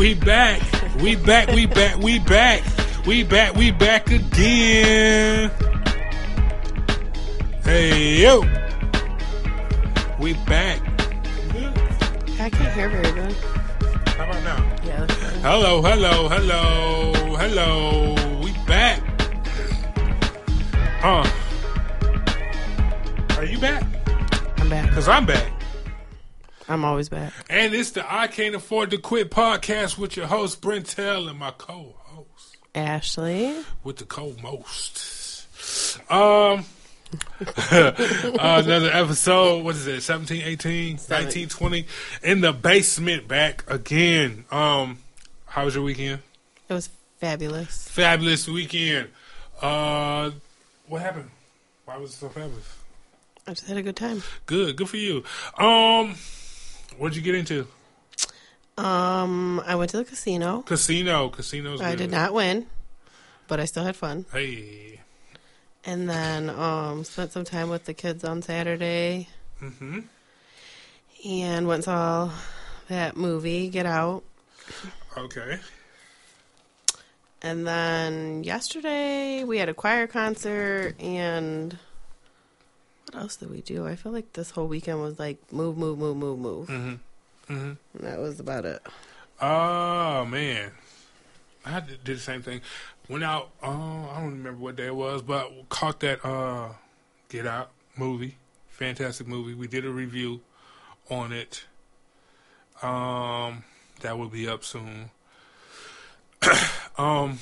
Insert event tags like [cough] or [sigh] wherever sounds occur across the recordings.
We back. We back. We back. We back. We back. We back again. Hey yo. We back. I can't hear very good. How about now? Yeah. Hello, hello, hello, hello. We back. Huh. Are you back? I'm back. Cause I'm back. I'm always back. And it's the I Can't Afford to Quit podcast with your host Brent Tell and my co-host Ashley. with the co-most. Um, [laughs] another episode. What is it? 17, 18, 19, 20. In the basement, back again. Um, how was your weekend? It was fabulous. Fabulous weekend. Uh, what happened? Why was it so fabulous? I just had a good time. Good, good for you. Um, what'd you get into? Um, I went to the casino. Casino. Casino's. I good. did not win, but I still had fun. Hey. And then um, spent some time with the kids on Saturday Mm-hmm. and went saw that movie, Get Out. Okay. And then yesterday we had a choir concert and what else did we do? I feel like this whole weekend was like move, move, move, move, move. Mm-hmm. Mm-hmm. That was about it. Oh man, I did the same thing. Went out. Uh, I don't remember what day it was, but caught that uh, Get Out movie. Fantastic movie. We did a review on it. Um, that will be up soon. [coughs] um,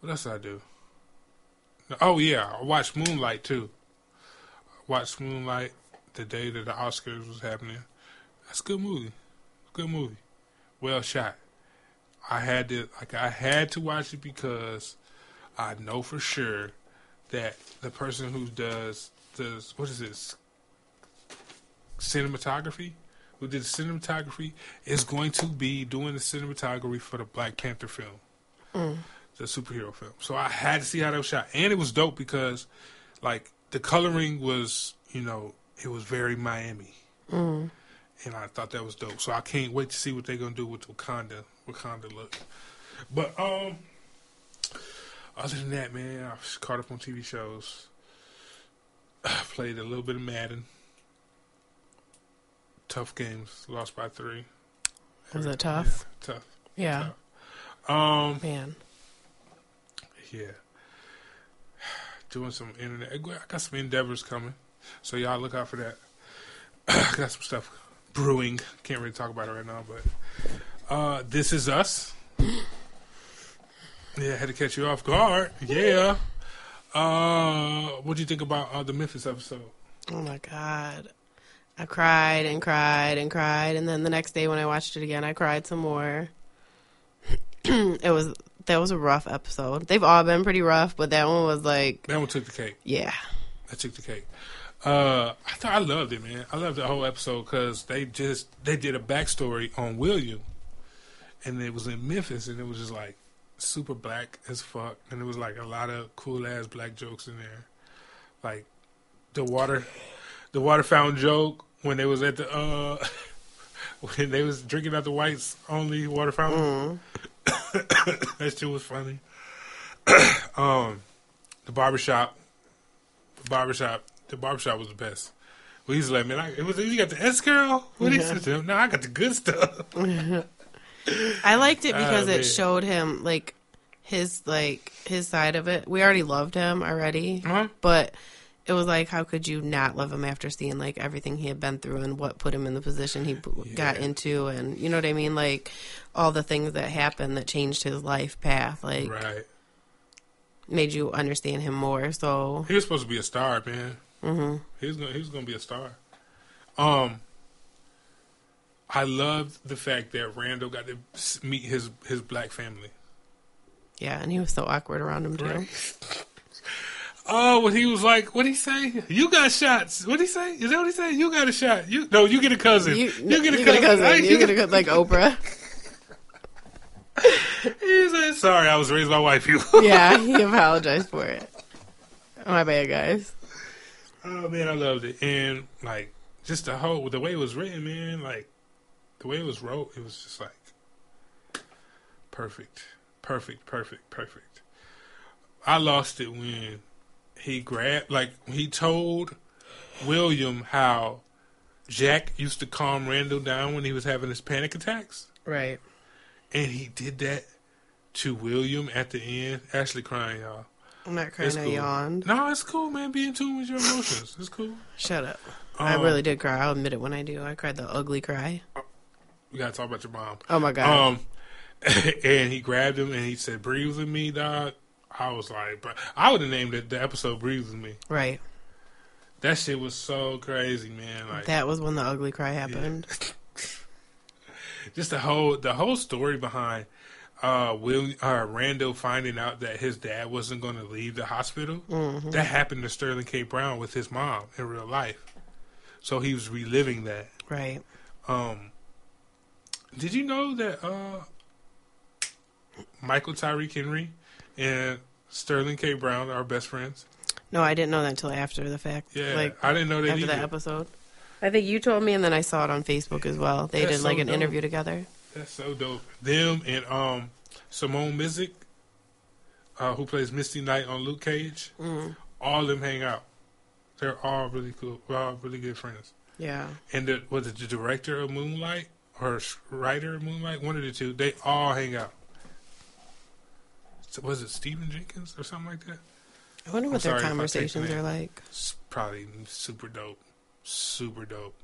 what else did I do? Oh yeah, I watched Moonlight too. I watched Moonlight the day that the Oscars was happening. That's a good movie. Good movie. Well shot. I had to like I had to watch it because I know for sure that the person who does does what is this cinematography who did the cinematography is going to be doing the cinematography for the Black Panther film, mm. The superhero film. So I had to see how that was shot, and it was dope because like the coloring was you know it was very Miami and I thought that was dope. So I can't wait to see what they're gonna do with Wakanda. Wakanda look. But um, other than that, man, I was caught up on TV shows. I [sighs] played a little bit of Madden. Tough games, lost by three. Was it tough? Yeah, tough. Yeah. Um, Man. Yeah. [sighs] Doing some internet. I got some endeavors coming, so y'all look out for that. [clears throat] I got some stuff brewing. Can't really talk about it right now, but uh, this is us. [gasps] Yeah, had to catch you off guard. Yeah. Uh, what do you think about uh, the Memphis episode? Oh my god. I cried and cried and cried and then the next day when I watched it again I cried some more. [clears throat] it was that was a rough episode. They've all been pretty rough, but that one was like That one took the cake. yeah. That took the cake. Uh, I thought I loved it, man. I loved the whole episode because they just they did a backstory on William, and it was in Memphis, and it was just like super black as fuck, and it was like a lot of cool ass black jokes in there, like the water, the water fountain joke when they was at the uh [laughs] when they was drinking out the whites only water fountain. That shit was funny. [coughs] um, the barbershop the barbershop. The barbershop was the best. Well, he's like, man, I, it was you got the S curl. What he Yeah. said to him? No, I got the good stuff. [laughs] I liked it because Oh, man. it showed him like his like his side of it. We already loved him already, Uh-huh. but it was like how could you not love him after seeing like everything he had been through and what put him in the position he b got into and you know what I mean like all the things that happened that changed his life path like right. made you understand him more. So He was supposed to be a star, man. Mm-hmm. He was gonna he was gonna be a star. Um, I loved the fact that Randall got to meet his his black family. yeah, and he was so awkward around him too. Right. [laughs] Oh, when he was like, what would he say? You got shots. What would he say? Is that what he said? You got a shot. You no, you get a cousin. You, You, get a you cousin. cousin. Right? You get a cousin like Oprah. [laughs] He said, "Sorry, I was raised by white people." [laughs] yeah, he [laughs] apologized for it. My bad, guys. Oh man, I loved it, and like just the whole the way it was written, man. Like the way it was wrote, it was just like Perfect. Perfect, perfect, perfect. I lost it when he grabbed, like, he told William how Jack used to calm Randall down when he was having his panic attacks. Right. And he did that to William at the end. Actually crying, y'all. I'm not crying. It's I cool. yawned. No, it's cool, man. Be in tune with your emotions. It's cool. Shut up. I Um, really did cry. I'll admit it when I do. I cried the ugly cry. We gotta talk about your mom. Oh my god. Um, [laughs] and he grabbed him and he said, "Breathe with me, dog." I was like, "But I would have named it the episode "Breathe with Me." right. That shit was so crazy, man. Like, That was when the ugly cry happened. [laughs] just the whole the whole story behind uh Will uh Randall finding out that his dad wasn't going to leave the hospital. hmm That happened to Sterling K. Brown with his mom in real life. So he was reliving that. Right. Um, did you know that uh, Michael Tyreek Henry and Sterling K. Brown are best friends? No, I didn't know that until after the fact. Yeah, Like I didn't know that after either. that episode. I think you told me, and then I saw it on Facebook as well. They That's did like so an dope. interview together. That's so dope. Them and um, Simone Missick, uh, who plays Misty Knight on Luke Cage, Mm. all of them hang out. They're all really cool. We're all really good friends. Yeah. And the, was it the director of Moonlight or writer of Moonlight? One of the two. They all hang out. Was it Stephen Jenkins or something like that? I wonder I'm what their sorry if I take conversations are like. It's probably super dope. Super dope.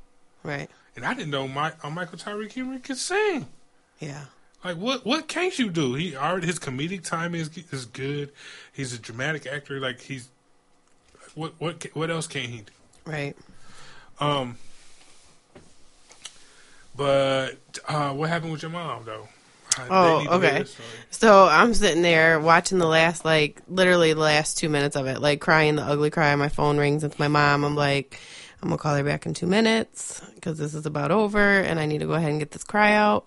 Right. And I didn't know my, uh, Michael Tyreek Henry could sing. Yeah. Like what? What can't you do? He already his comedic timing is is good. He's a dramatic actor. Like he's what what what else can he do? Right. Um, but uh, what happened with your mom though? Oh, need to hear okay. So I'm sitting there watching the last, like, literally the last two minutes of it, like crying the ugly cry. My phone rings. And it's my mom. I'm like, I'm gonna call her back in two minutes because this is about over, and I need to go ahead and get this cry out.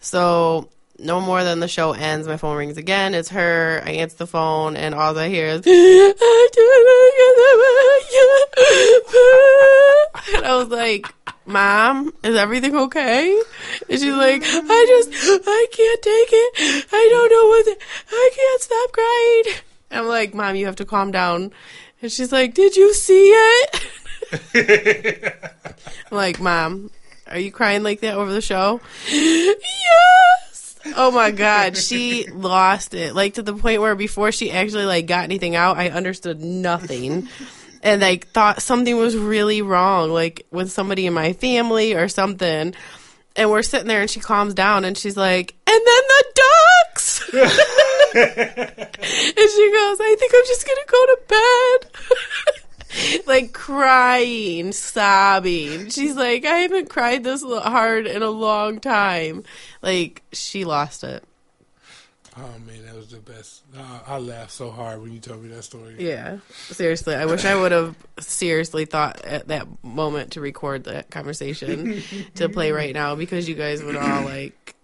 So no more than the show ends, my phone rings again. It's her. I answer the phone, and all I hear is, and I was like, "Mom, is everything okay?" And she's like, "I just, I can't take it. I don't know what. The, I can't stop crying." I'm like, "Mom, you have to calm down." And she's like, "Did you see it?" [laughs] I'm like, "Mom, are you crying like that over the show?" [laughs] yes. Oh my god, she lost it. Like to the point where before she actually like got anything out, I understood nothing. And like thought something was really wrong, like with somebody in my family or something. And we're sitting there and she calms down and she's like, and then the ducks [laughs] [laughs] And she goes, I think I'm just gonna go to bed. [laughs] [laughs] like crying, sobbing. She's like, I haven't cried this hard in a long time. Like she lost it. Oh man, that was the best. Uh, I laughed so hard when you told me that story. Yeah, seriously. I wish I would have seriously thought at that moment to record that conversation [laughs] to play right now because you guys would all like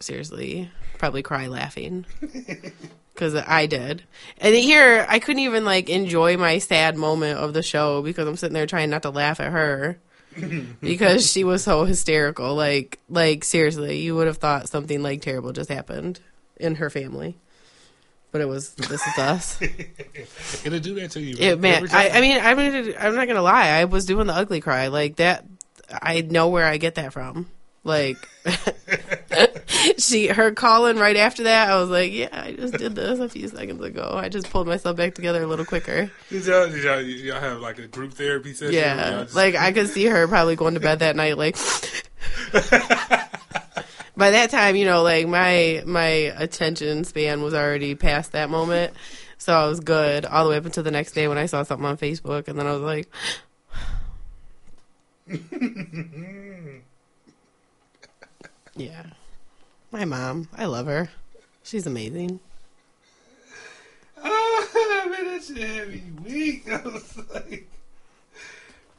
seriously probably cry laughing [laughs] because I did. And here I couldn't even like enjoy my sad moment of the show because I'm sitting there trying not to laugh at her [laughs] because she was so hysterical. Like, like seriously, you would have thought something like terrible just happened in her family. But it was this is us. [laughs] It'll do that to you. It, man, I. I mean, I'm gonna, I'm not gonna lie. I was doing the ugly cry like that. I know where I get that from. Like, [laughs] she, her calling right after that. I was like, yeah, I just did this a few seconds ago. I just pulled myself back together a little quicker. Did y'all, did y'all, y'all have like a group therapy session? Yeah, just- like I could see her probably going to bed that night. Like, [laughs] by that time, you know, like my my attention span was already past that moment, so I was good all the way up until the next day when I saw something on Facebook, and then I was like. [laughs] Yeah. My mom. I love her. She's amazing. Oh, [laughs] man, that shit had me weak. [laughs] I was like,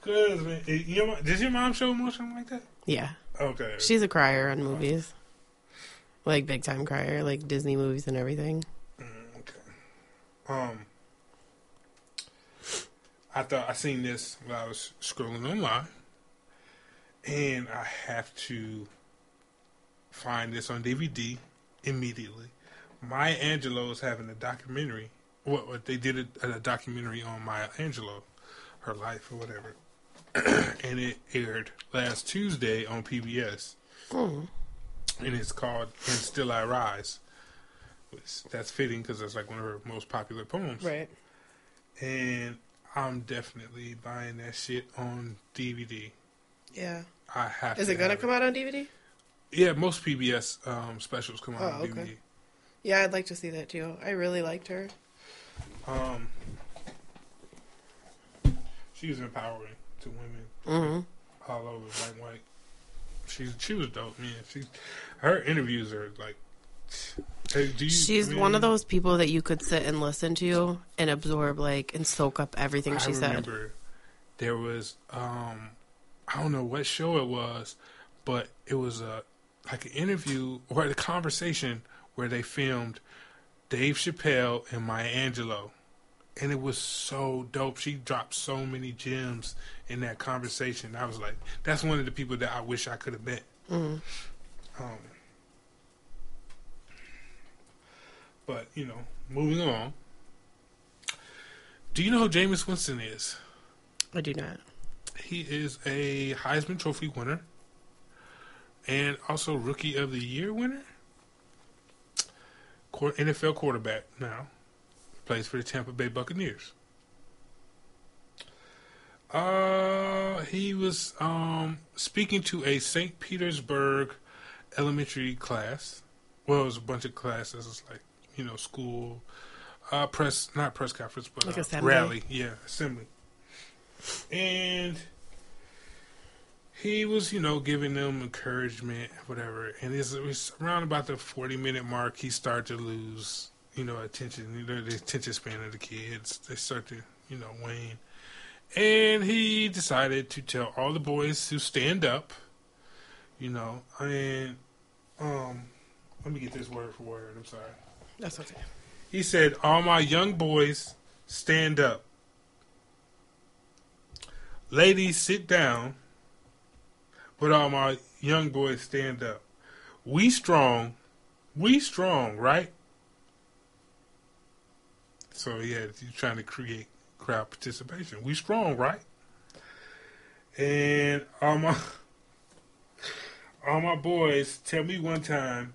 cause man, your mom, your mom show emotion like that? Yeah. Okay. She's a crier on movies. Like big time crier, like Disney movies and everything. Mm, okay. Um, I thought I seen this while I was scrolling online, and I have to find this on DVD immediately. Maya Angelou is having a documentary. What, what they did a, a documentary on Maya Angelou, her life or whatever, [clears throat] and it aired last Tuesday on PBS, Hmm. and it's called "And Still I Rise." Which, that's fitting because that's like one of her most popular poems. Right. And I'm definitely buying that shit on DVD. Yeah. I have. Is it gonna come out on DVD? Yeah, most PBS um, specials come out Oh, on okay. DVD. Yeah, I'd like to see that too. I really liked her. Um, she was empowering to women Mm-hmm. all over, black and white. She's she was dope, man. She, her interviews are like. Hey, do you, She's I mean, one of those people that you could sit and listen to and absorb, like, and soak up everything I she said. there was um, I don't know what show it was, but it was a like an interview or a conversation where they filmed Dave Chappelle and Maya Angelou. And it was so dope. She dropped so many gems in that conversation. I was like, that's one of the people that I wish I could have met. Mhm. Um, but, you know, moving on. Do you know who Jameis Winston is? I do not. He is a Heisman Trophy winner and also Rookie of the Year winner. NFL quarterback now. Plays for the Tampa Bay Buccaneers. Uh, he was um, speaking to a St. Petersburg elementary class. Well, it was a bunch of classes. It's like, you know, school, uh, press, not press conference, but Like uh, rally. Yeah, assembly. And he was, you know, giving them encouragement, whatever. And it's, it was around about the 40 minute mark, he started to lose, you know, attention, you know, the attention span of the kids. They start to, you know, wane. And he decided to tell all the boys to stand up, you know, and, um, let me get this word for word. I'm sorry. That's okay. He said, All my young boys, stand up. Ladies, sit down. But um, all my young boys, stand up. We strong. We strong, right? So, yeah, he's trying to create crowd participation. We strong, right? And all my [laughs] all my boys tell me one time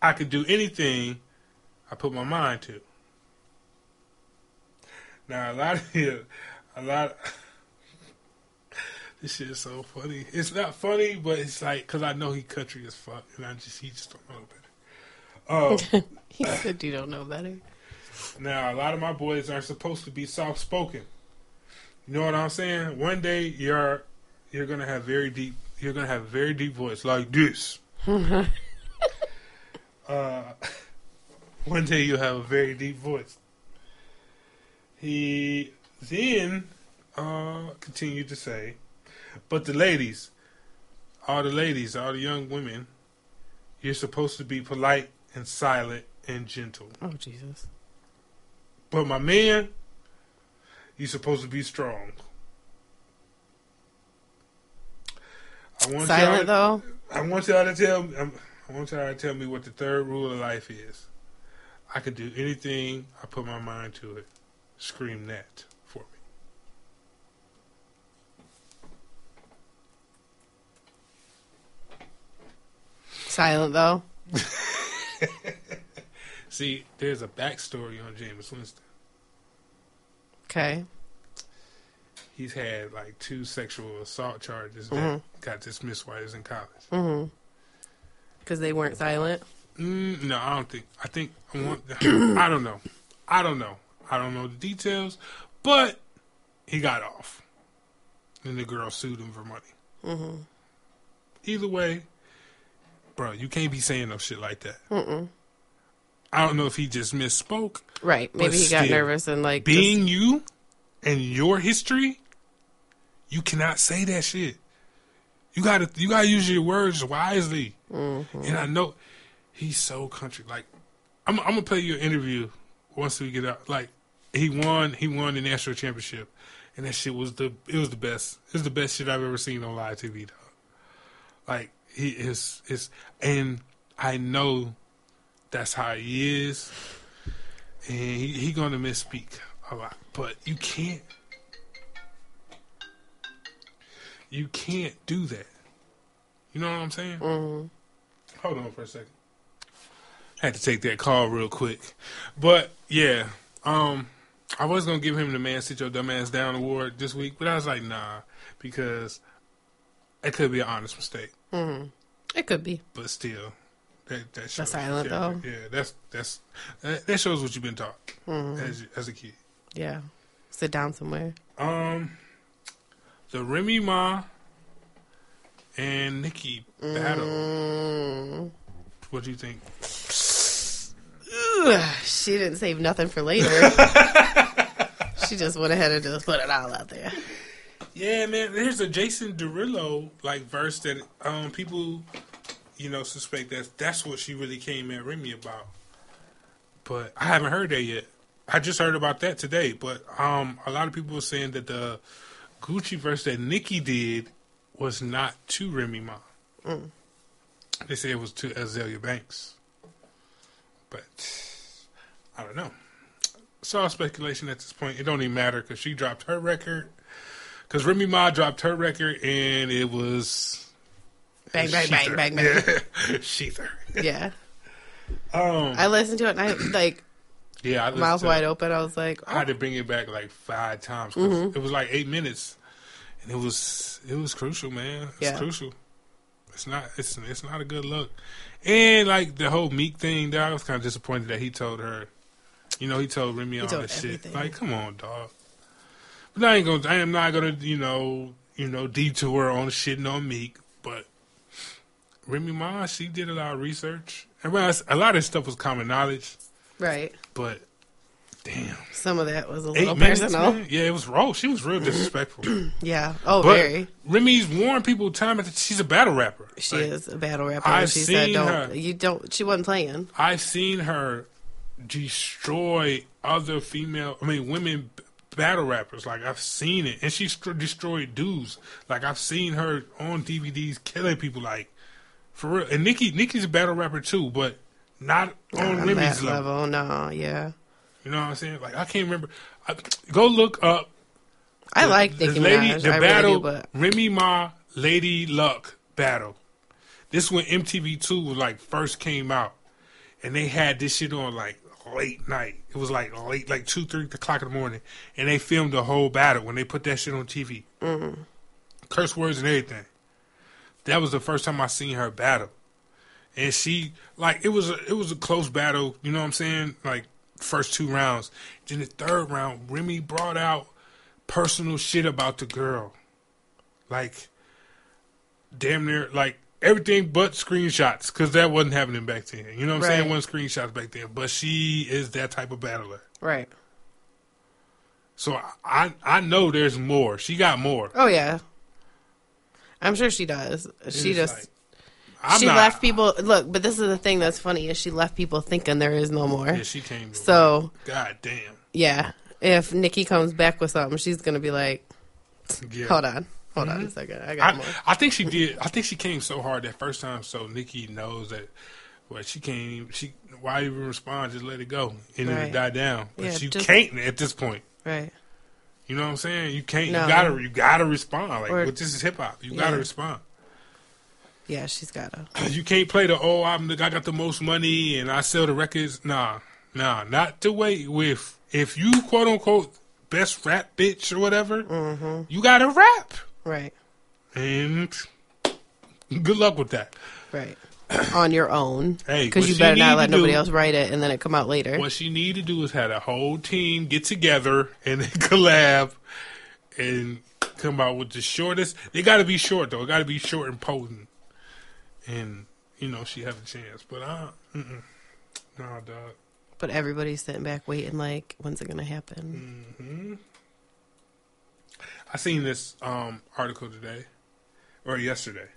I could do anything I put my mind to. Now a lot of you, [laughs] a lot. This shit is so funny. It's not funny, but it's like because I know he country as fuck, and I just he just don't know better. Uh, [laughs] He said you don't know better. now a lot of my boys are supposed to be soft spoken. You know what I'm saying? One day you're you're gonna have very deep. You're gonna have a very deep voice like this. [laughs] uh, [laughs] one day you'll have a very deep voice. He then uh, continued to say, "But the ladies, all the ladies, all the young women, you're supposed to be polite and silent and gentle. Oh Jesus. But my man, you're supposed to be strong." I want y'all Silent though. I want y'all to tell me. I'm- I want y'all to tell me what the third rule of life is. I can do anything I put my mind to it. Scream that for me. Silent though. [laughs] See, there's a backstory on Jameis Winston. Okay. He's had like two sexual assault charges that Mhm. got dismissed while he was in college. Mm-hmm. Because they weren't silent. Mm, no, I don't think. I think I want. [clears throat] I don't know. I don't know. I don't know the details, but he got off, and the girl sued him for money. Mm-hmm. Either way, bro, you can't be saying no shit like that. Mm-mm. I don't know if he just misspoke. Right. Maybe he got still, nervous and like Being you and your history, you cannot say that shit. You gotta you gotta use your words wisely. just, Mhm. And I know he's so country. Like I'm, I'm gonna play you an interview once we get out. Like he won, he won the national championship, and that shit was the it was the best. It was the best shit I've ever seen on live TV. Though. Like he is is, and I know that's how he is, and he, he gonna misspeak a lot. But you can't, you can't do that. You know what I'm saying? Mhm. Hold on for a second. I had to take that call real quick, but yeah, um, I was gonna give him the man sit your dumb ass down award this week, but I was like, nah, because it could be an honest mistake. Mhm. It could be. But still, that that shows silent, yeah, though. Yeah, that's that's that, that shows what you've been taught Mhm. as as a kid. Yeah. Sit down somewhere. Um, the Remy Ma and Nicki battle. Mm. What do you think? Ugh, she didn't save nothing for later. [laughs] she just went ahead and just put it all out there. Yeah, man. There's a Jason Derulo like verse that um people, you know, suspect that that's what she really came at Remy about. But I haven't heard that yet. I just heard about that today. But um, a lot of people were saying that the Gucci verse that Nicki did was not to Remy Ma. Mm. They say it was to Azealia Banks. But I don't know. It's all speculation at this point. It don't even matter because she dropped her record. Because Remy Ma dropped her record and it was Bang, bang, bang, bang, bang. Yeah. [laughs] Yeah. Um, I listened to it and I, like, yeah, I mouth wide it. open. I was like, I oh, had to bring it back like five times. 'cause Mm-hmm. It was like eight minutes, and it was it was crucial, man. It's Yeah. crucial. It's not it's it's not a good look, and like the whole Meek thing. That I was kind of disappointed that he told her. You know, he told Remy all told that everything. shit. Like, come on, dog. I ain't gonna. I am not gonna. You know. You know, detour on shitting on Meek, but Remy Ma, she did a lot of research. And well, a lot of this stuff was common knowledge, right. but damn. Some of that was a little minutes, personal. man? Yeah, it was raw. She was real disrespectful. [clears throat] Yeah. Oh, but very. Remy's warned people time after she's a battle rapper. She Like, is a battle rapper. I've she said, seen "Don't her. you don't." She wasn't playing. I've seen her destroy other female, I mean, women battle rappers. Like I've seen it, and she st- destroyed dudes. Like I've seen her on DVDs killing people. Like for real. And Nicki, Nicki's a battle rapper too, but not on on Remy's level. level. No, yeah. You know what I'm saying? Like I can't remember. I, go look up I the- like the Nicki lady, Minaj. the I battle, really do, but Remy Ma, Lady Luck battle. This when MTV Two was like first came out, and they had this shit on like late night. It was like late, like two, three o'clock in the morning, and they filmed the whole battle when they put that shit on TV. Mm-hmm. Curse words and everything. That was the first time I seen her battle, and she like it was a it was a close battle. You know what I'm saying? Like first two rounds. Then the third round, Remy brought out personal shit about the girl, like damn near like everything but screenshots because that wasn't happening back then. You know what I'm saying? Right. Wasn't screenshots back then, but she is that type of battler. right. So I I know there's more. She got more. Oh yeah. I'm sure she does. She just like, she not- left people. Look, but this is the thing that's funny is she left people thinking there is no more. Yeah, she came. So God damn. yeah, if Nicki comes back with something, she's gonna be like, Yeah. "Hold on, hold on a second, I got I, more." I think she did. I think she came so hard that first time, so Nicki knows that. Well, she can't. Even, she why even respond? Just let it go and then it Right. die down. But Yeah, you just- can't at this point. Right. You know what I'm saying? You can't. No. You gotta. You gotta respond. Like, Or- this is hip hop. You Yeah. gotta respond. Yeah, she's gotta. [clears throat] You can't play the oh I'm the I got the most money and I sell the records. Nah, nah, not the way with if you quote unquote best rap bitch or whatever. Mm-hmm. You gotta rap Right. and good luck with that. Right. [clears throat] On your own. Hey, because you better not let nobody do- else write it and then it come out later. What she need to do is have a whole team get together and then [laughs] collab and come out with the shortest. They got to be short though. It got to be short and potent, and you know she have a chance. But uh, mm-mm. nah, dog. But everybody's sitting back waiting, like, when's it gonna happen? hmm I seen this um, article today or yesterday.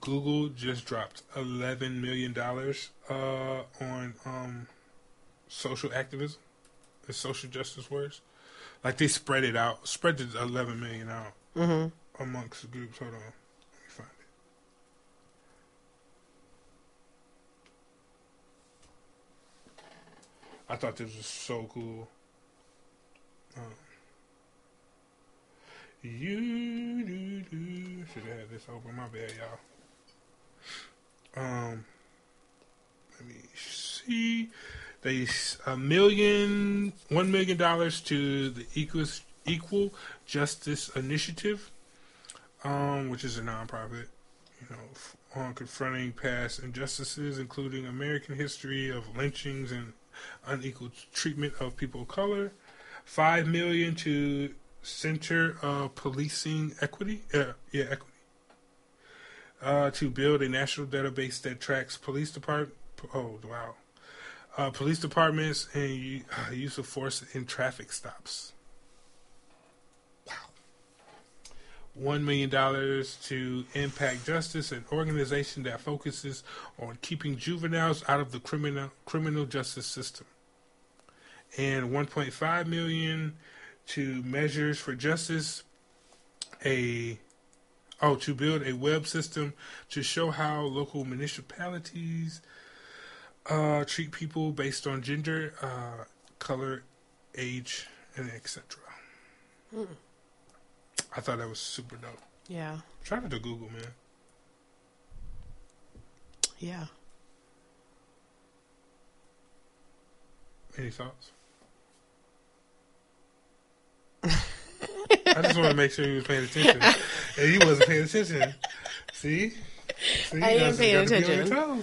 Google just dropped eleven million dollars uh, on um, social activism the social justice words. Like they spread it out, spread the eleven million out mm-hmm. amongst groups. Hold on. I thought this was so cool. Um, you do, do. should have had this open. My bad, y'all. Um, let me see. They a million, one million dollars to the Equal Equal Justice Initiative, um, which is a nonprofit. You know, on confronting past injustices, including American history of lynchings and unequal treatment of people of color. Five million to Center of Policing Equity. Uh, yeah, equity. Uh, to build a national database that tracks police department. Oh wow, uh, police departments and uh, use of force in traffic stops. $1 million to Impact Justice, an organization that focuses on keeping juveniles out of the criminal criminal justice system. And 1.5 million to Measures for Justice, a oh to build a web system to show how local municipalities uh, treat people based on gender, uh, color, age, and etc. Mm. I thought that was super dope. Yeah. Try to do Google, man. Yeah. Any thoughts? I just want to make sure you was paying attention. [laughs] and you wasn't paying attention. See? See? I am paying attention. Uh,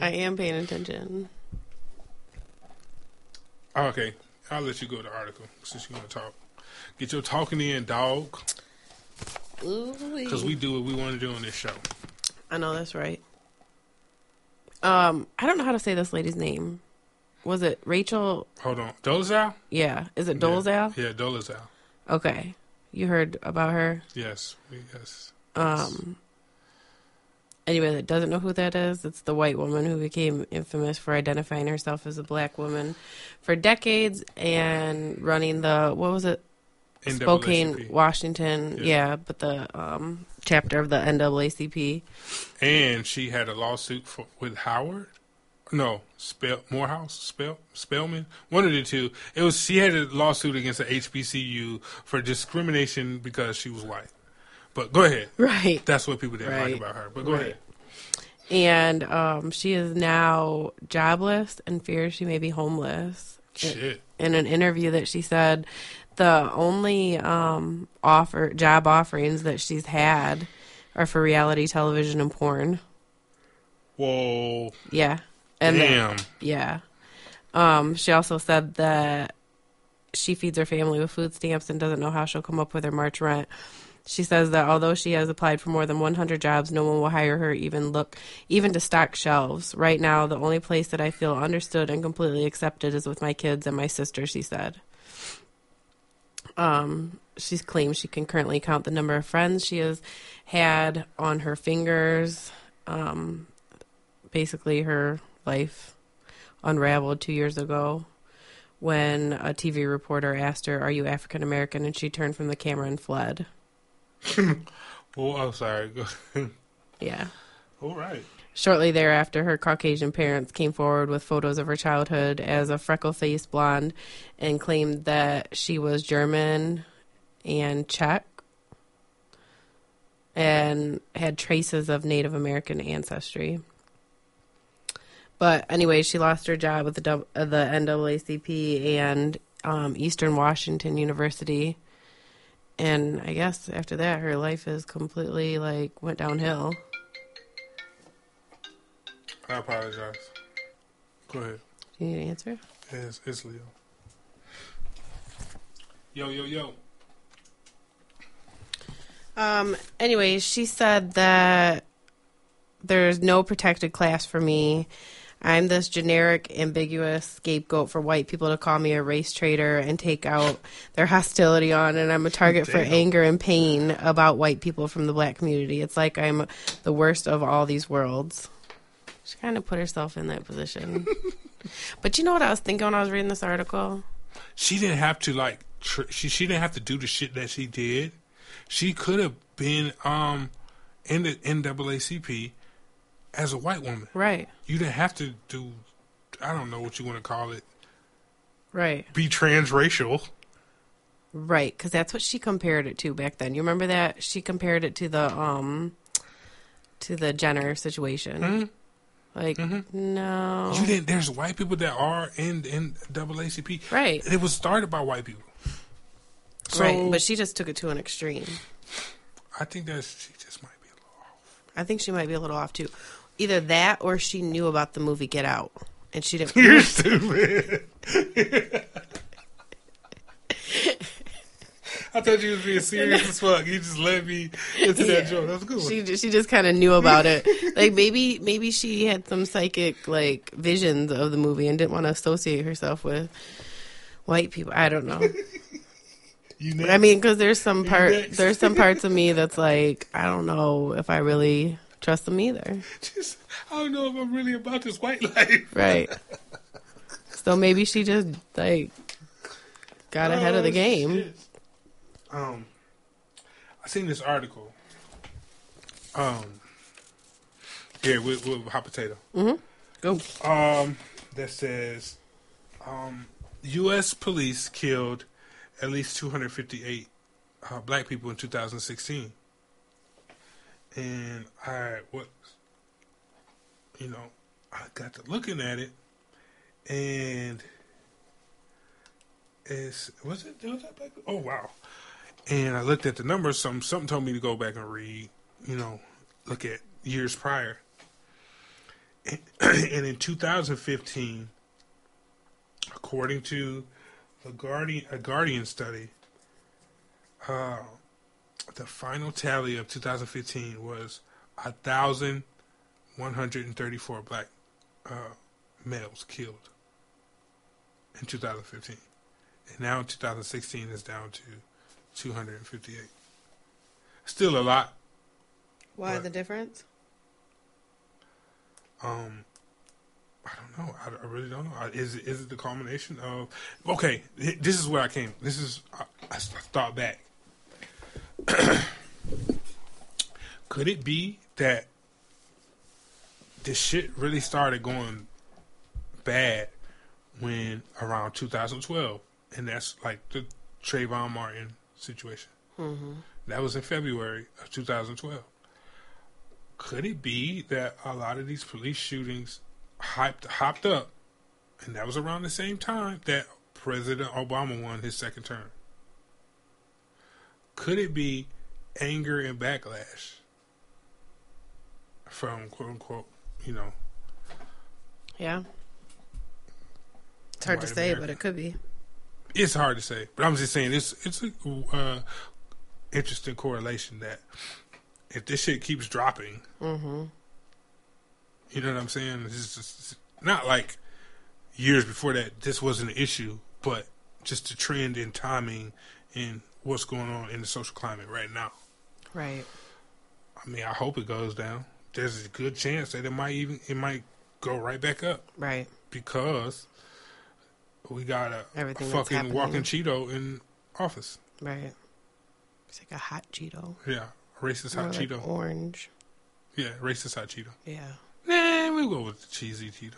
I am paying attention. Oh, okay. I'll let you go to the article since you want to talk. Get your talking in, dog. Because we do what we want to do on this show. I know that's right. Um, I don't know how to say this lady's name. Was it Rachel? Hold on, Dolezal. Yeah, is it Dolezal? Yeah, yeah Dolezal. Okay, you heard about her? Yes, yes. Um. Anyway, that doesn't know who that is, it's the white woman who became infamous for identifying herself as a black woman for decades and running the what was it? Spokane, Washington. Yeah. yeah. but the um, chapter of the NAACP. And she had a lawsuit for, with Howard. No, Spell Morehouse, Spell Spelman, one of the two. It was she had a lawsuit against the HBCU for discrimination because she was white. But go ahead. [laughs] Right. That's what people didn't right. like about her. But go right. ahead. And um, she is now jobless and fears she may be homeless. Shit. In an interview that she said the only um, offer job offerings that she's had are for reality television and porn. Whoa. Yeah. And Damn. yeah. Um, she also said that she feeds her family with food stamps and doesn't know how she'll come up with her March rent. She says that although she has applied for more than 100 jobs, no one will hire her even look even to stock shelves. Right now, the only place that I feel understood and completely accepted is with my kids and my sister, she said. Um, she claims she can currently count the number of friends she has had on her fingers. Um, basically, her life unraveled two years ago when a TV reporter asked her, Are you African American? And she turned from the camera and fled. [laughs] oh, I'm sorry. [laughs] yeah. All right. Shortly thereafter, her Caucasian parents came forward with photos of her childhood as a freckle faced blonde and claimed that she was German and Czech and had traces of Native American ancestry. But anyway, she lost her job at the, uh, the NAACP and um, Eastern Washington University. And I guess after that, her life is completely like went downhill. I apologize. Go ahead. Do you need an answer? Yes, it's Leo. Yo, yo, yo. Um. Anyway, she said that there's no protected class for me. I'm this generic, ambiguous scapegoat for white people to call me a race traitor and take out their hostility on, and I'm a target Damn. for anger and pain about white people from the black community. It's like I'm the worst of all these worlds. She kind of put herself in that position. [laughs] but you know what I was thinking when I was reading this article? She didn't have to like. Tr- she she didn't have to do the shit that she did. She could have been um in the NAACP as a white woman. Right. You didn't have to do I don't know what you want to call it. Right. Be transracial. Right, because that's what she compared it to back then. You remember that she compared it to the um to the Jenner situation. Mhm. Like, no, You didn't. There's white people that are in in AACP. right, It was started by white people. So right. But she just took it to an extreme. I think that she just might be a little off. I think she might be a little off too. Either that, or she knew about the movie Get Out, and she didn't. [laughs] You're stupid. I thought you was being serious as fuck. You just led me into that joke. That's a good. One. She ju- she just kind of knew about it. Like maybe maybe she had some psychic like visions of the movie and didn't want to associate herself with white people. I don't know. [laughs] you I mean, because there's some part there's some parts of me [laughs] that's like I don't know if I really trust them either. just, I don't know if I'm really about this white life. Right. so maybe she just like got ahead of the Oh, game. shit. Um, I seen this article. Um, yeah, with, with hot potato. Mm-hmm. Go. Um, that says, um, U.S. police killed at least 258 uh, black people in 2016. And I what, you know, I got to looking at it, and it's was it was that black? Oh wow! And I looked at the numbers. Some something told me to go back and read. You know, look at years prior. And, [clears throat] and in 2015, according to the Guardian, a Guardian study, uh, the final tally of 2015 was 1,134 black uh, males killed in 2015. And now in 2016 it's down to 258. Still a lot. Why the difference? Um, I don't know. I, I really don't know. I- Is is it the culmination of? Okay, this is where I came. This is I thought back. [clears throat] Could it be that this shit really started going bad when around 2012, and that's like the Trayvon Martin situation. Mm-hmm. That was in February of 2012. Could it be that a lot of these police shootings hyped, hopped up, and that was around the same time that President Obama won his second term? Could it be anger and backlash from quote unquote, you know, Yeah. It's hard to say, America. but it could be. it's hard to say, but I'm just saying it's it's a uh, interesting correlation that if this shit keeps dropping, Mm-hmm. you know what I'm saying? It's just it's not like years before that this wasn't an issue, but just the trend in timing and what's going on in the social climate right now. Right. I mean, I hope it goes down. There's a good chance that it might even it might go right back up Right. because we got a, Everything fucking walking Cheeto in office. Right. It's like a hot Cheeto. Yeah, racist More hot like Cheeto. orange. Yeah, racist hot Cheeto. Yeah. Nah, we'll go with the cheesy Cheeto.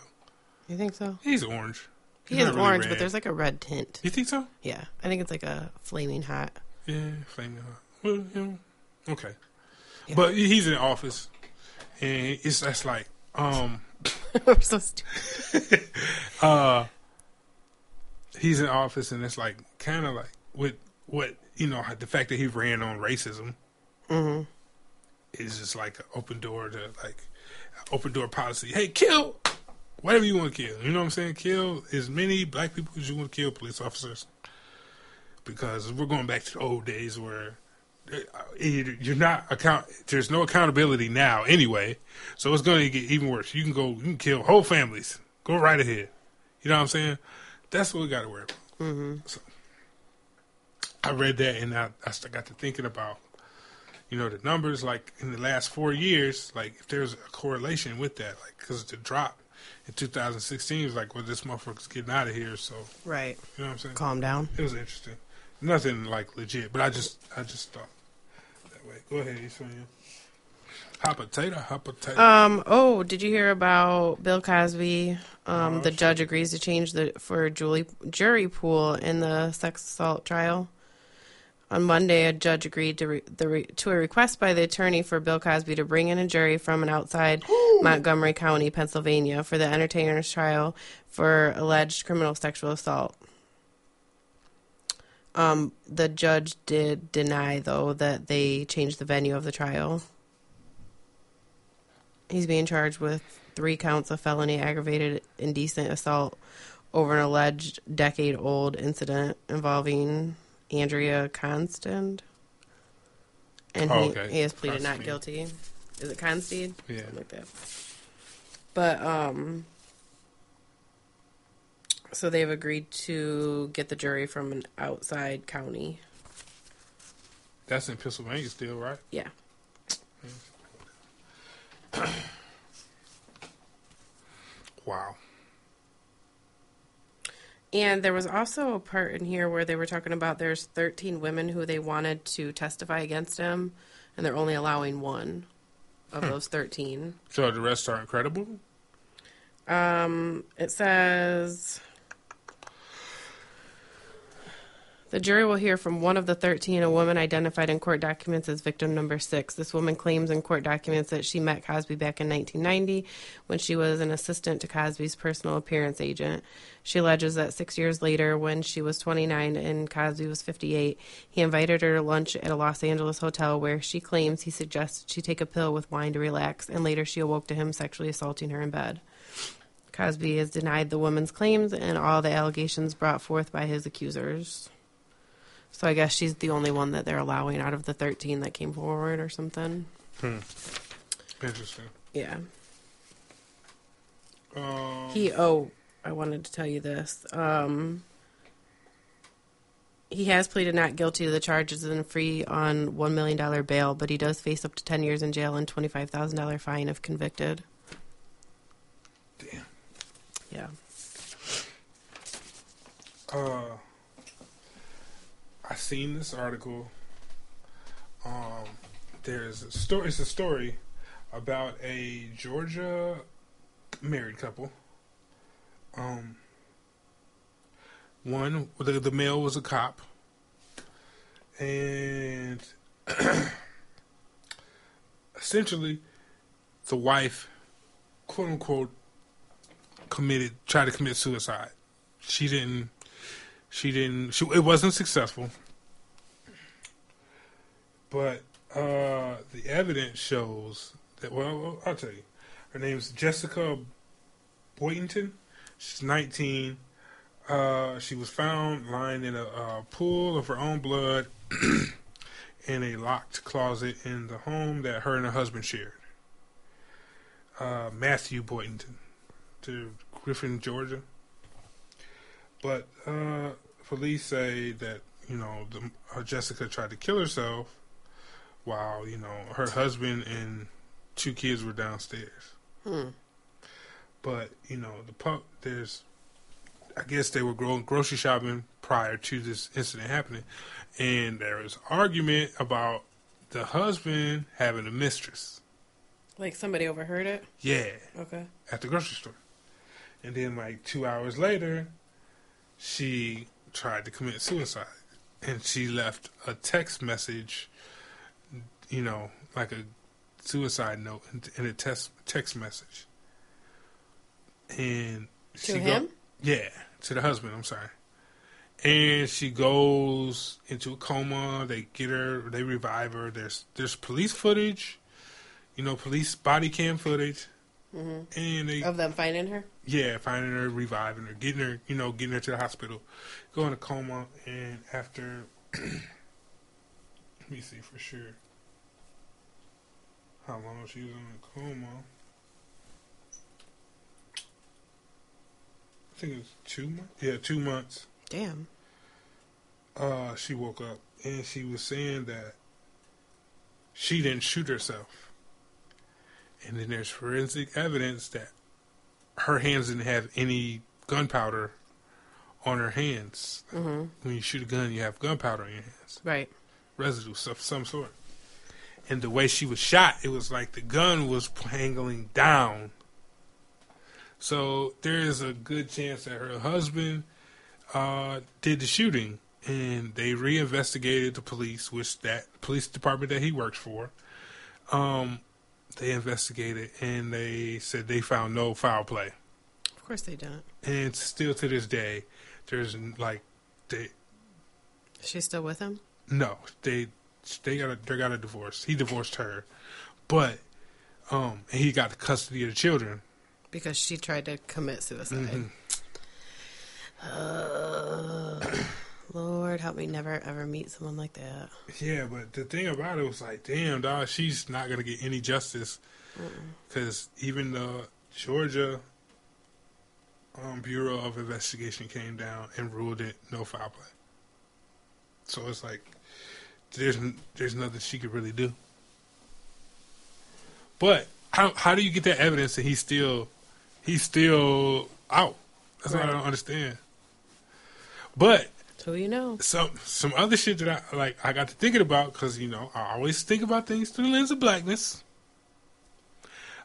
You think so? He's orange. He He's is really orange, red. but there's like a red tint. You think so? Yeah. I think it's like a flaming hot. Yeah, flaming hot. Well, you okay. Yeah. But he's in office, and it's that's like, um, [laughs] We're so stupid. [laughs] uh, he's in office, and it's like kind of like with what you know the fact that he ran on racism Mm-hmm. is just like an open door to like open door policy. Hey, kill whatever you want to kill. You know what I'm saying? Kill as many black people as you want to kill police officers. Because we're going back to the old days where uh, you- you're not account. There's no accountability now anyway, so it's going to get even worse. You can go, you can kill whole families. Go right ahead. You know what I'm saying? That's what we got to worry about. Mm-hmm. So I read that and I, I got to thinking about, you know, the numbers like in the last four years, like if there's a correlation with that, like because the drop in 2016 was like, well, this motherfucker's getting out of here. So Right. you know what I'm saying? Calm down. It was interesting. Nothing like legit, but I just I just thought that way. Go ahead, Sonia. Hot potato, hot potato. Um. Oh, did you hear about Bill Cosby? Um, the judge agrees to change the for Julie jury pool in the sex assault trial. On Monday, a judge agreed to re, the re, to a request by the attorney for Bill Cosby to bring in a jury from an outside [gasps] Montgomery County, Pennsylvania, for the entertainer's trial for alleged criminal sexual assault. Um, the judge did deny, though, that they changed the venue of the trial. He's being charged with three counts of felony aggravated indecent assault over an alleged decade old incident involving Andrea Constand. And he, Oh, okay. he has pleaded not guilty. Is it Consteed? Yeah. Something like that. But um so they've agreed to get the jury from an outside county. That's in Pennsylvania still, right? Yeah. [clears throat] Wow. And there was also a part in here where they were talking about there's 13 women who they wanted to testify against him, and they're only allowing one of those 13. So the rest are incredible. Um, it says the jury will hear from one of the 13, a woman identified in court documents as victim number six. This woman claims in court documents that she met Cosby back in 1990 when she was an assistant to Cosby's personal appearance agent. She alleges that six years later, when she was 29 and Cosby was 58, he invited her to lunch at a Los Angeles hotel where she claims he suggested she take a pill with wine to relax, and later she awoke to him sexually assaulting her in bed. Cosby has denied the woman's claims and all the allegations brought forth by his accusers. So I guess she's the only one that they're allowing out of the 13 that came forward or something. Hmm. Interesting. Yeah. Um, He oh, I wanted to tell you this. Um he has pleaded not guilty to the charges and free on one million dollar bail, but he does face up to ten years in jail and twenty five thousand dollar fine if convicted. Damn. Yeah. Uh, I seen this article. Um, there's a story. It's a story about a Georgia married couple. Um, one the the male was a cop, and [clears throat] essentially, the wife, quote unquote, committed tried to commit suicide. She didn't. She didn't. She, it wasn't successful. But uh, the evidence shows that. Well, I'll tell you. Her name's Jessica Boynton. She's 19. Uh, she was found lying in a, uh pool of her own blood [clears throat] in a locked closet in the home that her and her husband shared. Uh, Matthew Boynton to Griffin, Georgia. But uh, police say that you know the, uh, Jessica tried to kill herself while you know her husband and two kids were downstairs. Hmm. But you know the pup. There's, I guess they were gro- grocery shopping prior to this incident happening, and there was argument about the husband having a mistress. Like somebody overheard it? Yeah, Okay. at the grocery store. And then, like two hours later, she tried to commit suicide. And she left a text message, you know, like a suicide note in, a text, text message. And To she him? Go, yeah, to the husband, I'm sorry. And she goes into a coma. They get her, they revive her. There's there's police footage, you know, police body cam footage. mm-hmm. And they Of them finding her? Yeah, finding her, reviving her, getting her, you know, getting her to the hospital, going to coma, and after, [clears throat] let me see for sure how long she was in a coma. I think it was two months. Yeah, two months. Damn. Uh, she woke up and she was saying that she didn't shoot herself. And then there's forensic evidence that her hands didn't have any gunpowder on her hands. hmm When you shoot a gun, you have gunpowder on your hands, Right. residue of some sort. and the way she was shot, it was like the gun was angling down. So there is a good chance that her husband uh, did the shooting, and they reinvestigated the police, which that police department that he works for. Um, they investigated and they said they found no foul play. Of course they don't. And still to this day, there's like they She's still with him. no they they got a they got a divorce. He divorced her, but um and he got the custody of the children. Because she tried to commit suicide. Mhm. Uh, Lord, help me never ever meet someone like that. Yeah, but the thing about it was like, damn, dog, she's not gonna get any justice because even the Georgia um, Bureau of Investigation came down and ruled it no foul play. So it's like there's there's nothing she could really do. But how how do you get that evidence that he's still he's still out? That's what I don't understand. But So you know. some some other shit that I like I got to thinking about because you know I always think about things through the lens of blackness.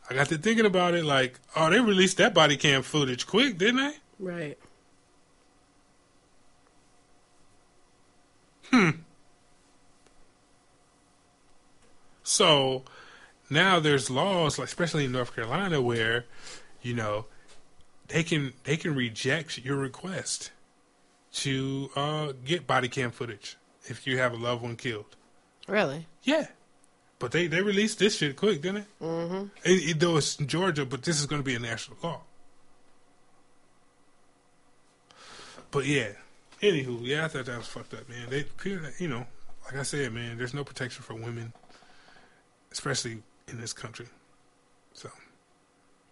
I got to thinking about it like, oh, they released that body cam footage quick, didn't they? Right. Hmm. So now there's laws, like especially in North Carolina, where you know they can they can reject your request to uh, get body cam footage if you have a loved one killed. Really? Yeah. But they, they released this shit quick, didn't it? Mm-hmm. It, it? Though it's in Georgia, but this is going to be a national law. But yeah. Anywho, yeah, I thought that was fucked up, man. They, you know, like I said, man, there's no protection for women, especially in this country. So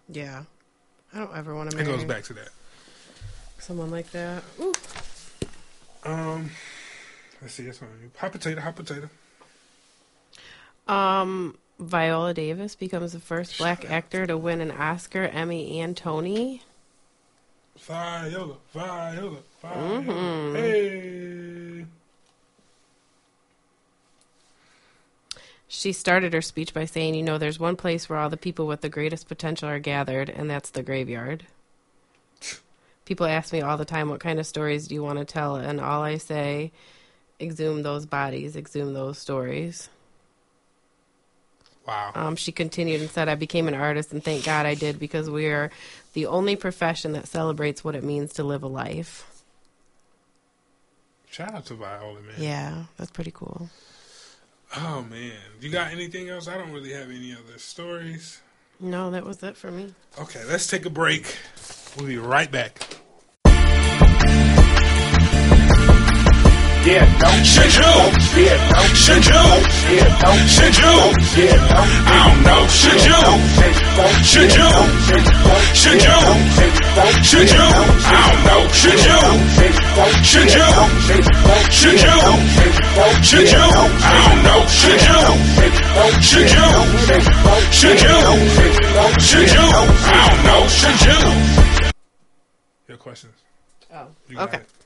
Yeah. I don't ever want to it goes back to that. someone like that. Ooh. Um, let's see, that's. Hot potato, hot potato. Um, Viola Davis becomes the first black Shut up. actor to win an Oscar, Emmy, and Tony. Viola, Viola, Viola. Mhm. Hey. She started her speech by saying, You know, there's one place where all the people with the greatest potential are gathered, and that's the graveyard. People ask me all the time, What kind of stories do you want to tell? And all I say, Exhume those bodies, exhume those stories. Wow. Um, she continued and said, I became an artist, and thank God I did because we are the only profession that celebrates what it means to live a life. Shout out to Viola, man. Yeah, that's pretty cool. Oh man, you got anything else? I don't really have any other stories. No, that was it for me. Okay, let's take a break. We'll be right back. Yeah, don't Should you? Yeah, don't Should you? Yeah, don't Should you? Yeah, don't I don't know. Should you? Should you? Should you? Should you? I don't know. Should you? Should you? Should you? Should you? I don't know. Should you? Should you? Should you? Should you? I don't know. Should you? Your questions. Oh, You okay. it.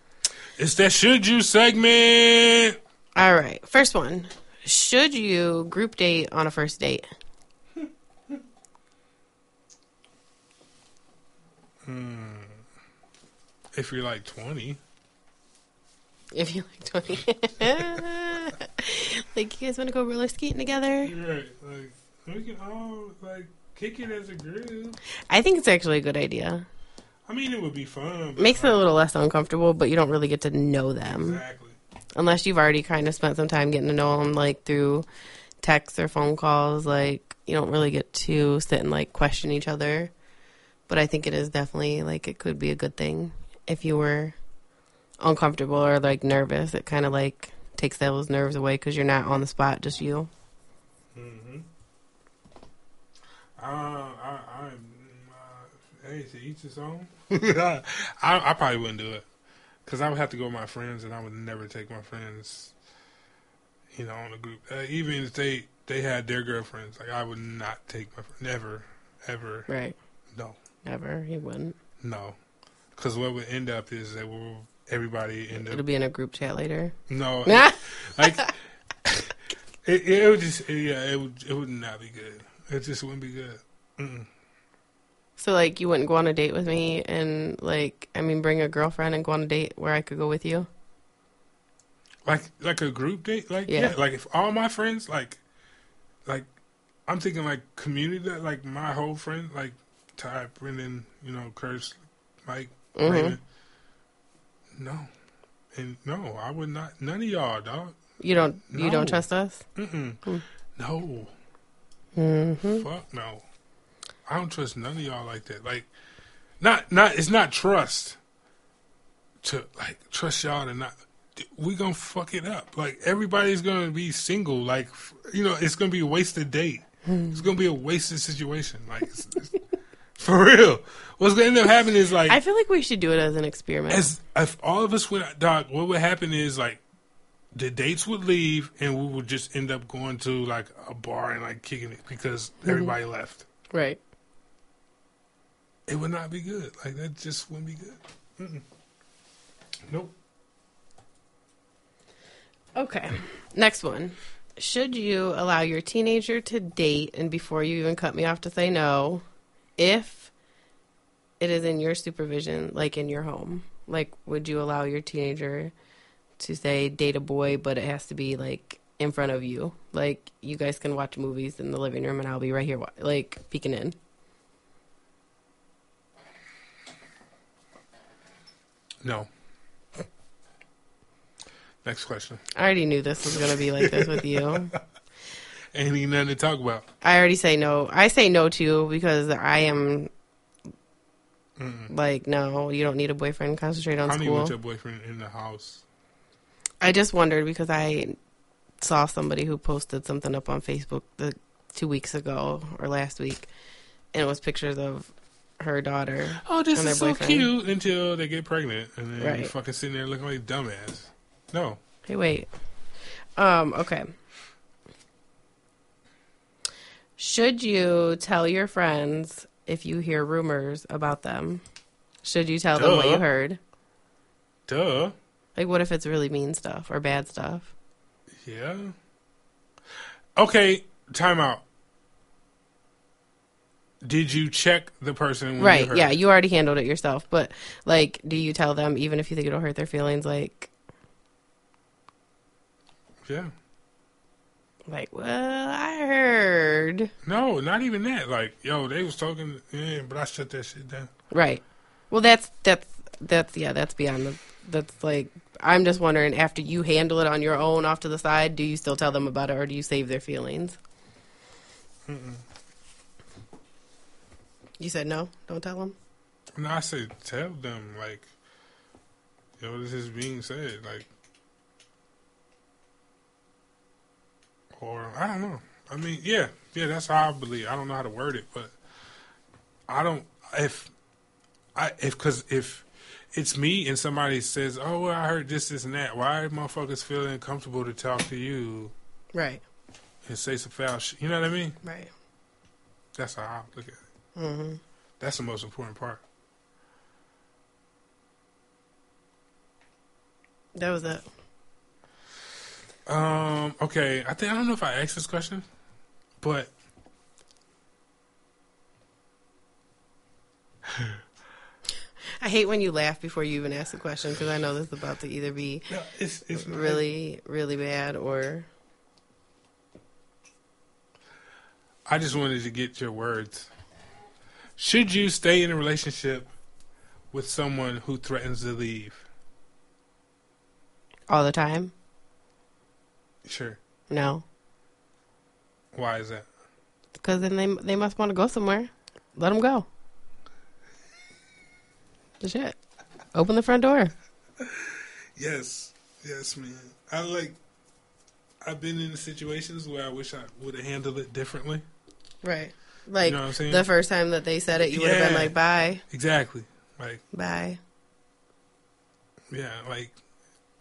It's that should you segment. All right. First one. Should you group date on a first date? Hmm. If you're like 20, If you're like 20. [laughs] like, you guys want to go roller skating together? right? Like we can all like kick it as a group. I think it's actually a good idea. I mean, it would be fun. Makes it a little less uncomfortable, but you don't really get to know them. exactly. Unless you've already kind of spent some time getting to know them, like through texts or phone calls. Like, you don't really get to sit and, like, question each other. But I think it is definitely, like, it could be a good thing if you were uncomfortable or, like, nervous. It kind of, like, takes those nerves away because you're not on the spot, just you. Mm-hmm. Uh, I, I'm. Uh, hey, to each his own. [laughs] I, I probably wouldn't do it because I would have to go with my friends, and I would never take my friends. You know, on a group, uh, even if they they had their girlfriends, like I would not take my fr- never, ever, Right. no, Never. He wouldn't. no, because what would end up is that we'll everybody end up. It'll be in a group chat later. no, Nah. [laughs] like It, it would just yeah, it would it would not be good. It just wouldn't be good. Mm-mm. So like you wouldn't go on a date with me and like I mean bring a girlfriend and go on a date where I could go with you? Like like a group date, like Yeah. yeah. like if all my friends like like I'm thinking like community, like my whole friend, like Ty, Brendan, you know, Curtis, Mike, Mhm. Raymond. No, and no, I would not. None of y'all, dog. You don't you don't trust us? Mm-mm. No, Mm-hmm. fuck no. I don't trust none of y'all like that. Like, not not. It's not trust. To like trust y'all to not. We gonna fuck it up. Like everybody's gonna be single. Like you know, it's gonna be a wasted date. Hmm. It's gonna be a wasted situation. Like it's, it's- [laughs] for real. What's gonna end up happening is like I feel like we should do it as an experiment. as if all of us went dog, what would happen is like the dates would leave and we would just end up going to like a bar and like kicking it because mm-hmm. everybody left. right. It would not be good. Like that just wouldn't be good. Mm-mm. Nope. Okay. Next one. Should you allow your teenager to date and before you even cut me off to say no if it is in your supervision, like in your home? Like, would you allow your teenager to say date a boy, but it has to be like in front of you? Like, you guys can watch movies in the living room and I'll be right here, like, peeking in. No. Next question. I already knew this was going to be like this with you. [laughs] Ain't even nothing to talk about. I already say no. I say no to you because I am like, no, you don't need a boyfriend. Concentrate on school. How do you want school. your boyfriend in the house? I just wondered because I saw somebody who posted something up on Facebook the two weeks ago or last week, and it was pictures of her daughter. Oh, this is so boyfriend. cute until they get pregnant and then you Right. fucking sitting there looking like a dumbass. No. Hey, wait. Um. Okay. Should you tell your friends if you hear rumors about them? Should you tell them what you heard? Duh. Like, what if it's really mean stuff or bad stuff? Yeah. Okay, time out. Did you check the person when you right. heard Yeah, you already handled it yourself. But, like, do you tell them even if you think it'll hurt their feelings? Like, Yeah. like, well, I heard. No, not even that. Like, yo, they was talking, yeah, but I shut that shit down. Right. Well, that's that's that's yeah, that's beyond the. That's like I'm just wondering after you handle it on your own off to the side, do you still tell them about it or do you save their feelings? You said no. Don't tell them. No, I said tell them like, yo, this is being said, like, or I don't know. I mean, yeah, yeah, that's how I believe. I don't know how to word it, but I don't if I if because if it's me and somebody says, oh, well, I heard this, this, and that. Why are motherfuckers feeling comfortable to talk to you Right. and say some foul shit? You know what I mean? Right. That's how I look at it. Hmm That's the most important part. That was it. Um. Okay. I think I don't know if I asked this question, but [laughs] I hate when you laugh before you even ask the question because I know this is about to either be no, it's it's really really bad or I just wanted to get your words. Should you stay in a relationship with someone who threatens to leave? all the time. Sure. No, Why is that? because then they they must want to go somewhere. Let them go. The shit. Open the front door. Yes. Yes, man. I like. I've been in situations where I wish I would have handled it differently. Right. Like know what I'm the first time that they said it, you would have been like, "Bye, Exactly. Like, bye," yeah, like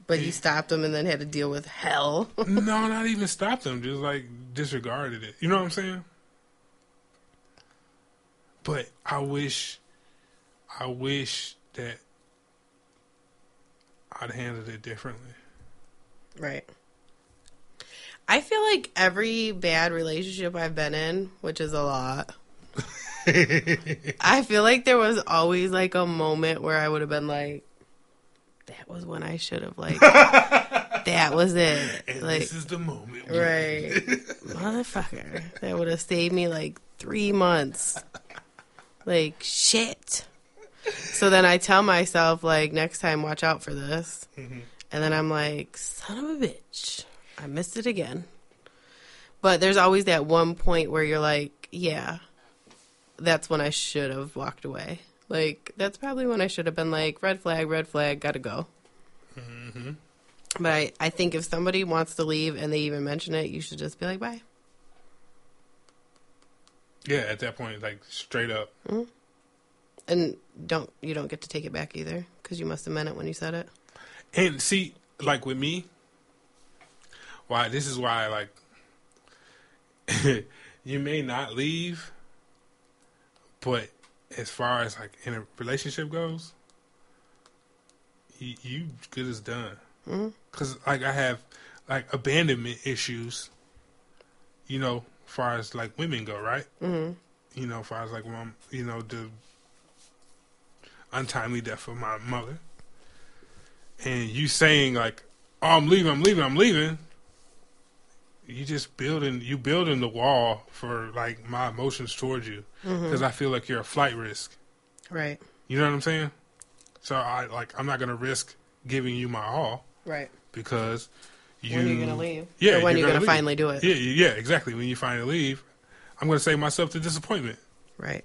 but you stopped them and then had to deal with hell. [laughs] no, not even stop them. Just like disregarded it. You know what I'm saying? But I wish, I wish that I'd handled it differently. right. I feel like every bad relationship I've been in, which is a lot, I feel like there was always like a moment where I would have been like, that was when I should have like, [laughs] that was it. And like, this is the moment. right, [laughs] motherfucker, that would have saved me like three months. Like shit. So then I tell myself like, next time, watch out for this. Mm-hmm. And then I'm like, son of a bitch, I missed it again. But there's always that one point where you're like, yeah, that's when I should have walked away. Like, that's probably when I should have been like, red flag, red flag, gotta go. Mm-hmm. But I, I think if somebody wants to leave and they even mention it, you should just be like, bye. Yeah, at that point, like straight up. Mm-hmm. And don't you don't get to take it back either because you must have meant it when you said it. And see, like with me, why this is why like [laughs] you may not leave, but as far as like in a relationship goes, you, you good as done. Because like I have like abandonment issues, you know, far as like women go, right? Mm-hmm. You know, as far as like mom, you know, the untimely death of my mother and you saying like, "Oh, I'm leaving, I'm leaving, I'm leaving," you just building you building the wall for like my emotions towards you mm-hmm. because I feel like you're a flight risk. Right. You know what I'm saying? So I like I'm not gonna risk giving you my all Right. because you. when are you gonna leave? Yeah, Or when you're you're gonna leave. finally do it? Yeah, yeah, exactly. When you finally leave, I'm gonna save myself the disappointment. Right.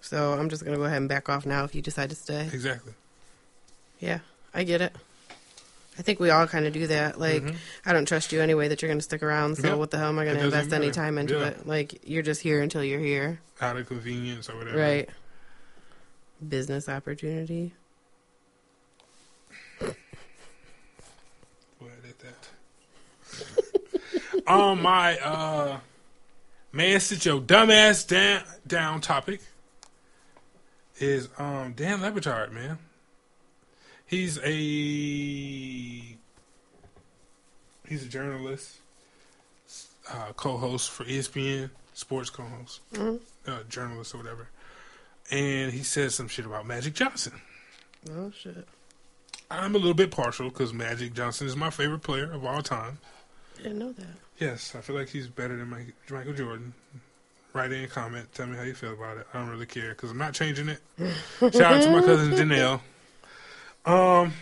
So I'm just gonna go ahead and back off now if you decide to stay. Exactly. Yeah, I get it. I think we all kind of do that. Like, I don't trust you anyway that you're going to stick around. So Mm-hmm. What the hell am I going to invest any time into Yeah. it? Like, you're just here until you're here, Out of convenience or whatever. right? Business opportunity. We'll edit that. On my uh man, sit your dumbass down down topic is um Dan Le Batard, man. He's a he's a journalist, uh, co-host for ESPN, sports co-host, uh, journalist or whatever. And he said some shit about Magic Johnson. Oh shit! I'm a little bit partial because Magic Johnson is my favorite player of all time. Didn't know that. Yes, I feel like he's better than Mike, Michael Jordan. Write in, a comment, tell me how you feel about it. I don't really care because I'm not changing it. [laughs] Shout out to my cousin Janelle. Um,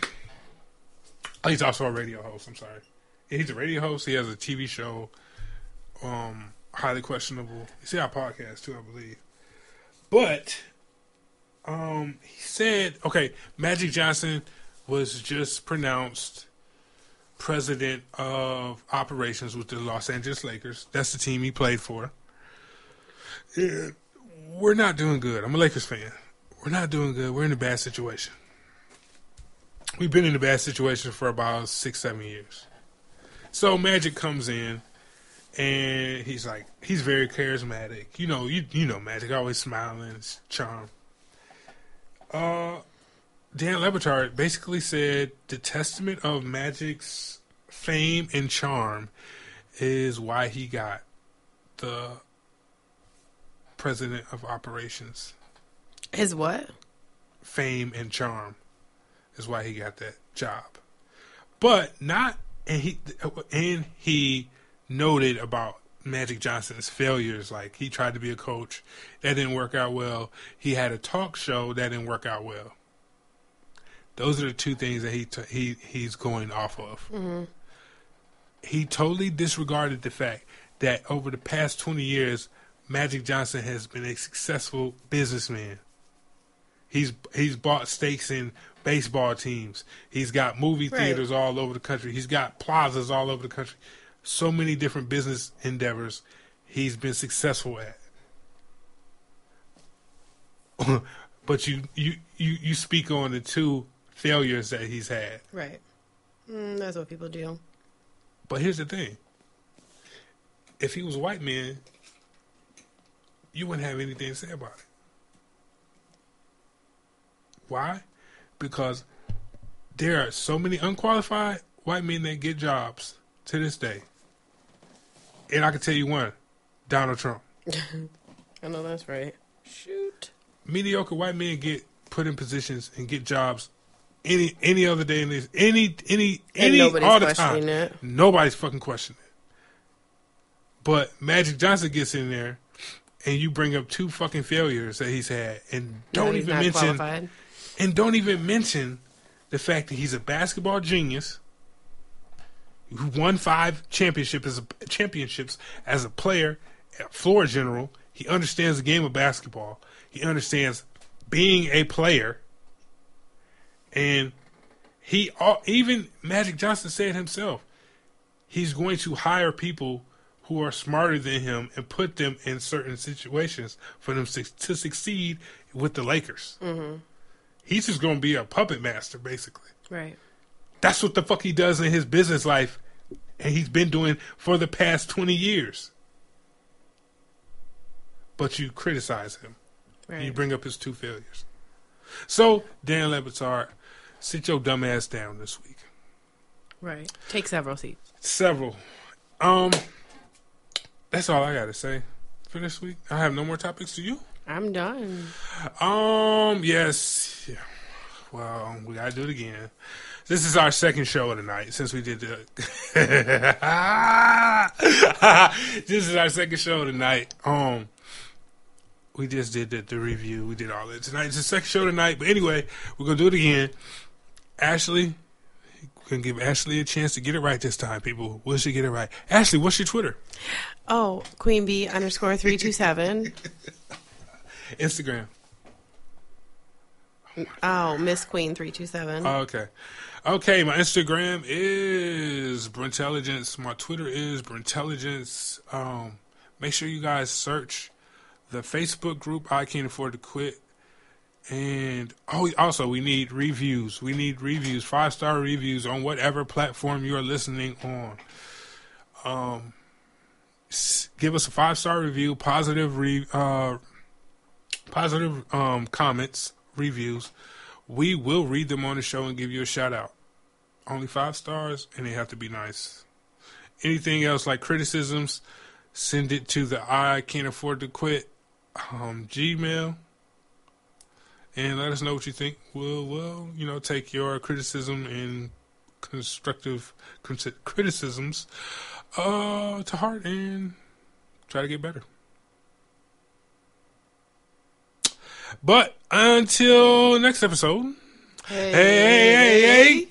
he's also a radio host. I'm sorry. He's a radio host. He has a TV show. Um, highly questionable. See our podcast too, I believe. But, um, he said, okay, Magic Johnson was just pronounced president of operations with the Los Angeles Lakers. That's the team he played for. And we're not doing good. I'm a Lakers fan. We're not doing good. We're in a bad situation. We've been in a bad situation for about six, seven years. So Magic comes in, and he's like, he's very charismatic. You know, you you know Magic, always smiling, it's charm. Uh, Dan Le Batard basically said the testament of Magic's fame and charm is why he got the president of operations. His what? Fame and charm is why he got that job. But not and he and he noted about Magic Johnson's failures. Like he tried to be a coach, that didn't work out well. He had a talk show that didn't work out well. Those are the two things that he t- he he's going off of. Mm-hmm. He totally disregarded the fact that over the past twenty years, Magic Johnson has been a successful businessman. He's he's bought stakes in baseball teams. He's got movie Right. theaters all over the country. He's got plazas all over the country. So many different business endeavors he's been successful at. [laughs] but you, you you you speak on the two failures that he's had. Right. Mm, that's what people do. But here's the thing. If he was a white man, you wouldn't have anything to say about it. Why? Because there are so many unqualified white men that get jobs to this day. And I can tell you one Donald Trump. [laughs] I know that's right. Shoot. Mediocre white men get put in positions and get jobs any any other day in this any any And any nobody's all the time. questioning it. Nobody's fucking questioning it. But Magic Johnson gets in there and you bring up two fucking failures that he's had and don't he's even not mention qualified. And don't even mention the fact that he's a basketball genius who won five championship as a, championships as a player, floor general. He understands the game of basketball. He understands being a player, and he even Magic Johnson said himself, he's going to hire people who are smarter than him and put them in certain situations for them to succeed with the Lakers. Mm-hmm. He's just going to be a puppet master, basically. Right. That's what the fuck he does in his business life, and he's been doing for the past 20 years. But you criticize him. Right. You bring up his two failures. So, Dan Le Batard, sit your dumb ass down this week. right. Take several seats. Several. Um, that's all I got to say for this week. I have no more topics to you. I'm done. Um, yes. Yeah. Well, we gotta do it again. This is our second show of the night since we did the. [laughs] this is our second show of the night. Um, we just did the, the review. We did all that tonight. It's the second show tonight. But anyway, we're gonna do it again. Ashley, we're gonna give Ashley a chance to get it right this time. People, will she get it right? Ashley, what's your Twitter, Oh, Queen Bee underscore three two seven. [laughs] Instagram? Oh, Miss Queen three two seven. Oh, okay. Okay, my Instagram is Brintelligence. My Twitter is Brintelligence. Um, make sure you guys search the Facebook group I Can't Afford to Quit. And oh, also we need reviews. We need reviews, five star reviews on whatever platform you are listening on. Um, give us a five star review, positive re, uh, positive um comments, reviews we will read them on the show and give you a shout out. Only five stars, and they have to be nice. Anything else like criticisms, send it to the I can't afford to quit um, Gmail, and let us know what you think. We'll, we'll you know, take your criticism and constructive criticisms uh, to heart and try to get better. But until next episode, hey, hey, hey, hey.